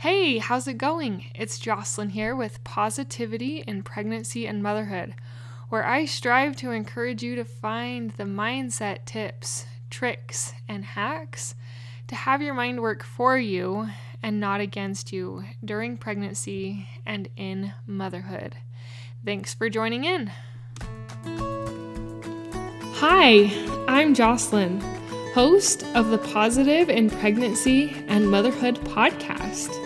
Hey, how's it going? It's Jocelyn here with Positivity in Pregnancy and Motherhood, where I strive to encourage you to find the mindset tips, tricks, and hacks to have your mind work for you and not against you during pregnancy and in motherhood. Thanks for joining in. Hi, I'm Jocelyn, host of the Positive in Pregnancy and Motherhood podcast.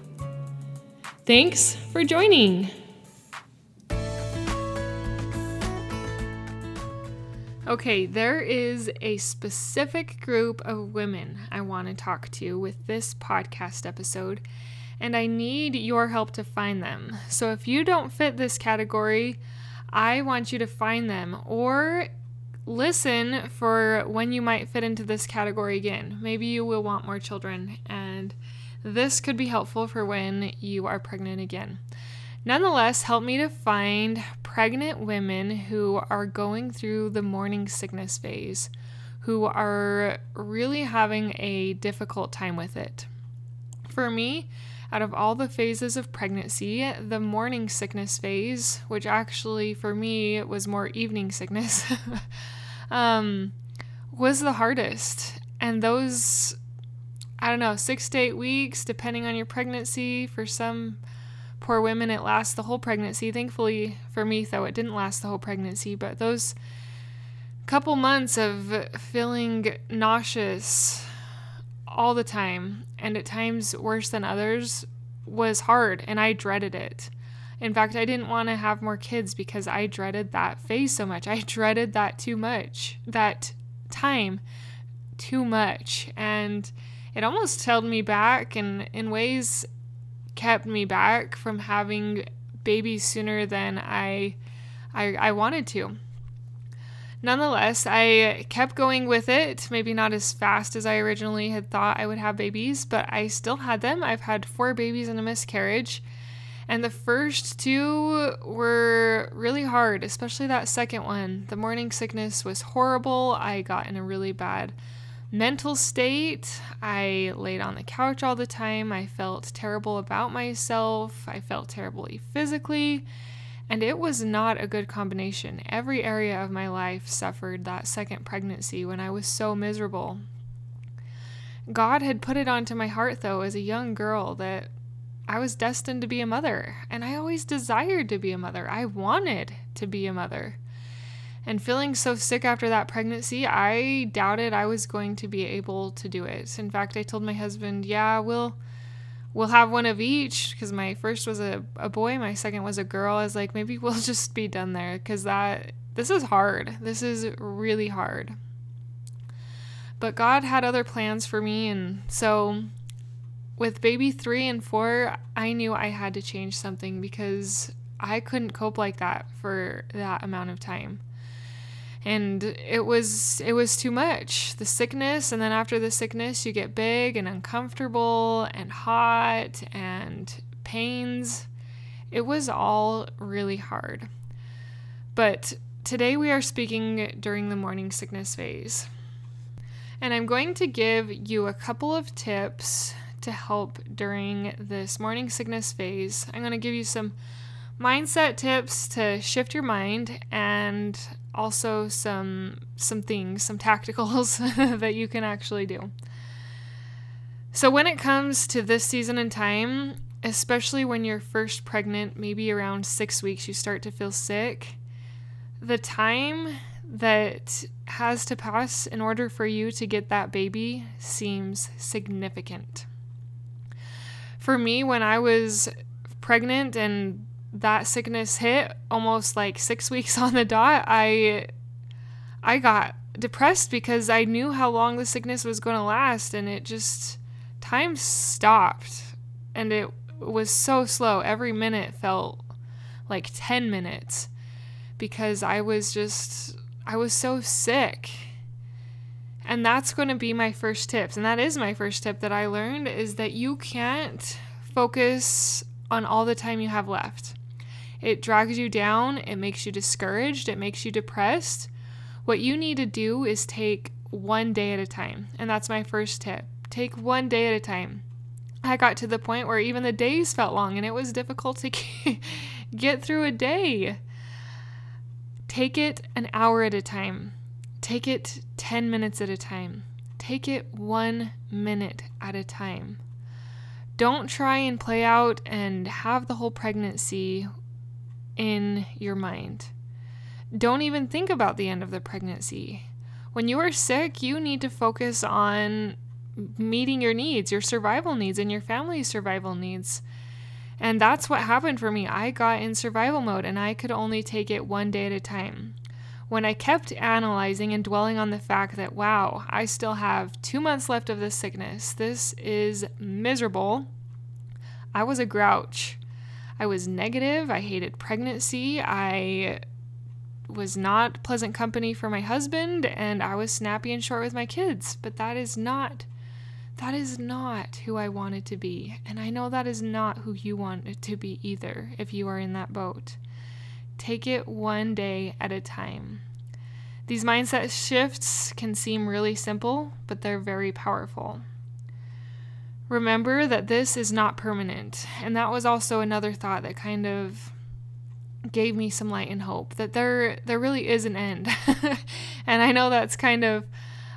Thanks for joining. Okay, there is a specific group of women I want to talk to with this podcast episode, and I need your help to find them. So if you don't fit this category, I want you to find them or listen for when you might fit into this category again. Maybe you will want more children, and this could be helpful for when you are pregnant again. Nonetheless, help me to find pregnant women who are going through the morning sickness phase, who are really having a difficult time with it. For me, out of all the phases of pregnancy, the morning sickness phase, which actually for me was more evening sickness, um, was the hardest. And those, I don't know, six to eight weeks, depending on your pregnancy, for some poor women, it lasts the whole pregnancy. Thankfully for me, though, it didn't last the whole pregnancy, but those couple months of feeling nauseous all the time and at times worse than others was hard and I dreaded it. In fact, I didn't want to have more kids because I dreaded that phase so much. I dreaded that too much, that time too much. And it almost held me back and in ways kept me back from having babies sooner than I I, I wanted to. Nonetheless, I kept going with it, maybe not as fast as I originally had thought I would have babies, but I still had them. I've had four babies and a miscarriage. And the first two were really hard, especially that second one. The morning sickness was horrible. I got in a really bad mental state. I laid on the couch all the time. I felt terrible about myself. I felt terribly physically. And it was not a good combination. Every area of my life suffered that second pregnancy when I was so miserable. God had put it onto my heart, though, as a young girl, that I was destined to be a mother. And I always desired to be a mother. I wanted to be a mother. And feeling so sick after that pregnancy, I doubted I was going to be able to do it. In fact, I told my husband, yeah, we'll we'll have one of each because my first was a, a boy my second was a girl. I was like maybe we'll just be done there because that this is hard. This is really hard. But god had other plans for me and so with baby three and four i knew i had to change something because i couldn't cope like that for that amount of time and it was it was too much. The sickness and then after the sickness you get big and uncomfortable and hot and pains. It was all really hard. But today we are speaking during the morning sickness phase. And i'm going to give you a couple of tips to help during this morning sickness phase. I'm going to give you some mindset tips to shift your mind and also some some things, some tacticals that you can actually do. So when it comes to this season and time, especially when you're first pregnant, maybe around 6 weeks you start to feel sick, the time that has to pass in order for you to get that baby seems significant. For me, when I was pregnant and that sickness hit almost like 6 weeks on the dot, I I got depressed because I knew how long the sickness was going to last and it just time stopped and it was so slow. Every minute felt like 10 minutes because I was just, I was so sick. And that's going to be my first tips. And that is my first tip that I learned is that you can't focus on all the time you have left. It drags you down, it makes you discouraged, it makes you depressed. What you need to do is take one day at a time. And that's my first tip. Take one day at a time. I got to the point where even the days felt long and it was difficult to get through a day. Take it an hour at a time. Take it 10 minutes at a time. Take it one minute at a time. Don't try and play out and have the whole pregnancy in your mind. Don't even think about the end of the pregnancy. When you are sick, you need to focus on meeting your needs, your survival needs, and your family's survival needs. And that's what happened for me. I got in survival mode and I could only take it one day at a time. When I kept analyzing and dwelling on the fact that, wow, I still have two months left of this sickness, this is miserable, I was a grouch. I was negative. I hated pregnancy. I was not pleasant company for my husband and I was snappy and short with my kids. But that is not that is not who I wanted to be. And I know that is not who you want to be either if you are in that boat. Take it one day at a time. These mindset shifts can seem really simple, but they're very powerful. Remember that this is not permanent. And that was also another thought that kind of gave me some light and hope that there there really is an end. and I know that's kind of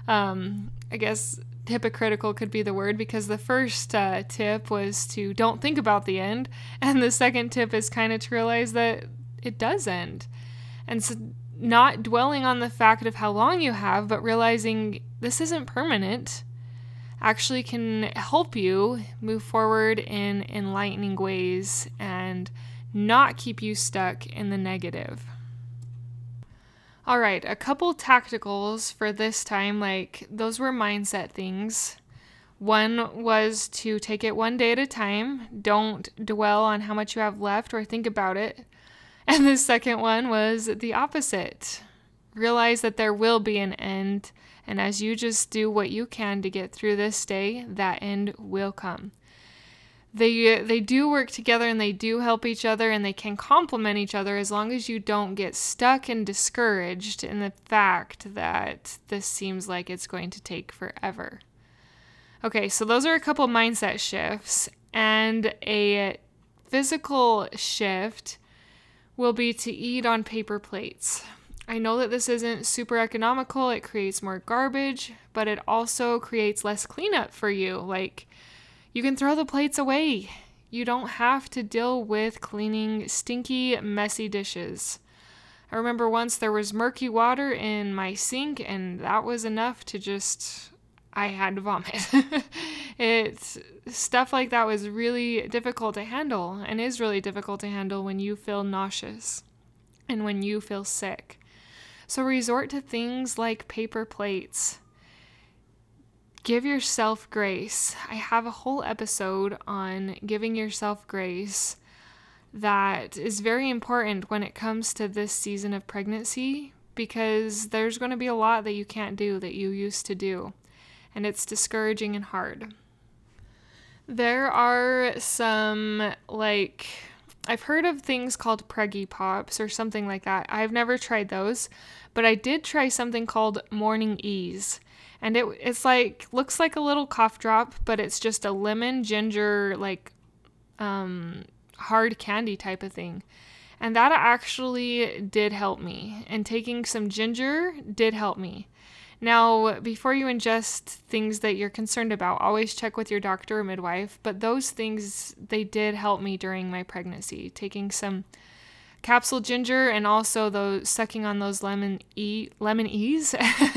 um, I guess hypocritical could be the word because the first uh, tip was to don't think about the end, and the second tip is kind of to realize that it does end, and so not dwelling on the fact of how long you have, but realizing this isn't permanent actually can help you move forward in enlightening ways and not keep you stuck in the negative. All right, a couple tacticals for this time. Like, those were mindset things. One was to take it one day at a time. Don't dwell on how much you have left or think about it. And the second one was the opposite. Realize that there will be an end. And as you just do what you can to get through this day, that end will come they they do work together and they do help each other and they can complement each other as long as you don't get stuck and discouraged in the fact that this seems like it's going to take forever. Okay, so those are a couple mindset shifts and a physical shift will be to eat on paper plates. I know that this isn't super economical, it creates more garbage, but it also creates less cleanup for you. Like you can throw the plates away. You don't have to deal with cleaning stinky, messy dishes. I remember once there was murky water in my sink, and that was enough to just. I had to vomit. it's stuff like that was really difficult to handle and is really difficult to handle when you feel nauseous and when you feel sick. So resort to things like paper plates give yourself grace. I have a whole episode on giving yourself grace that is very important when it comes to this season of pregnancy because there's going to be a lot that you can't do that you used to do, and it's discouraging and hard. There are some, like, I've heard of things called Preggie Pops or something like that. I've never tried those, but I did try something called Morning Ease and it it's like looks like a little cough drop, but it's just a lemon ginger like um, hard candy type of thing. And that actually did help me. And taking some ginger did help me. Now, before you ingest things that you're concerned about, always check with your doctor or midwife. But those things, they did help me during my pregnancy. Taking some capsule ginger and also those sucking on those lemon e lemon ease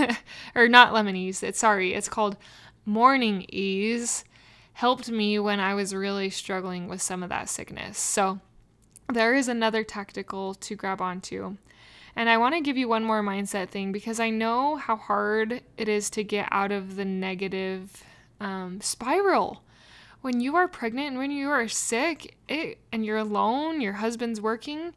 or not lemon ease it's sorry it's called morning ease helped me when i was really struggling with some of that sickness so there is another tactical to grab onto and i want to give you one more mindset thing because i know how hard it is to get out of the negative um, spiral when you are pregnant and when you are sick it, and you're alone, your husband's working,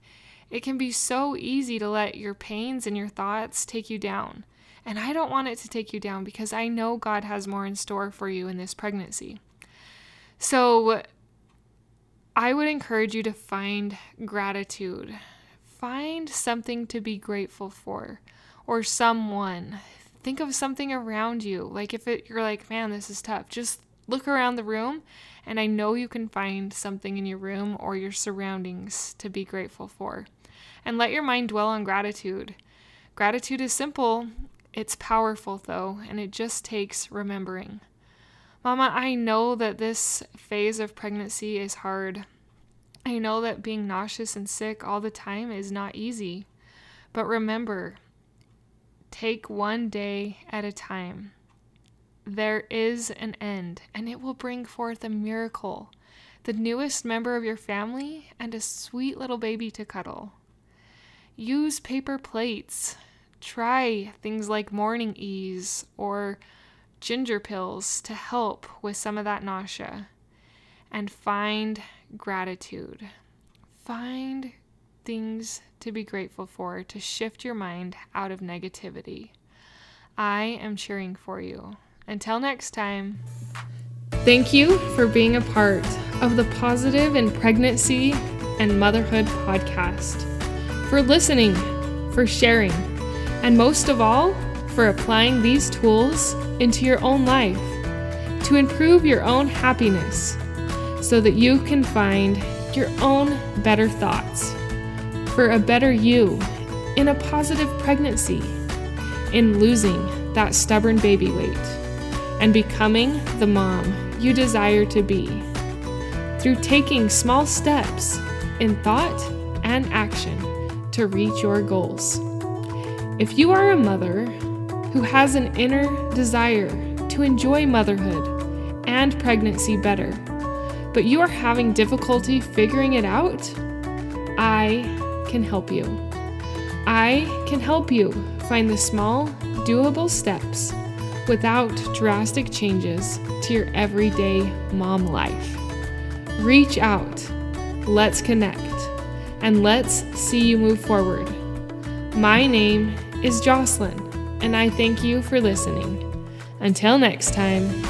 it can be so easy to let your pains and your thoughts take you down. And I don't want it to take you down because I know God has more in store for you in this pregnancy. So I would encourage you to find gratitude. Find something to be grateful for or someone. Think of something around you. Like if it, you're like, man, this is tough, just look around the room and I know you can find something in your room or your surroundings to be grateful for. And let your mind dwell on gratitude. Gratitude is simple, it's powerful though, and it just takes remembering. Mama, I know that this phase of pregnancy is hard. I know that being nauseous and sick all the time is not easy. But remember, take one day at a time. There is an end, and it will bring forth a miracle, the newest member of your family, and a sweet little baby to cuddle. Use paper plates. Try things like morning ease or ginger pills to help with some of that nausea. And find gratitude. Find things to be grateful for to shift your mind out of negativity. I am cheering for you. Until next time. Thank you for being a part of the Positive in Pregnancy and Motherhood podcast, for listening, for sharing, and most of all, for applying these tools into your own life to improve your own happiness so that you can find your own better thoughts for a better you in a positive pregnancy, in losing that stubborn baby weight, and becoming the mom you desire to be through taking small steps in thought and action to reach your goals. If you are a mother who has an inner desire to enjoy motherhood and pregnancy better, but you are having difficulty figuring it out, I can help you. I can help you find the small, doable steps without drastic changes to your everyday mom life. Reach out, let's connect, and let's see you move forward. My name is Jocelyn and I thank you for listening. Until next time.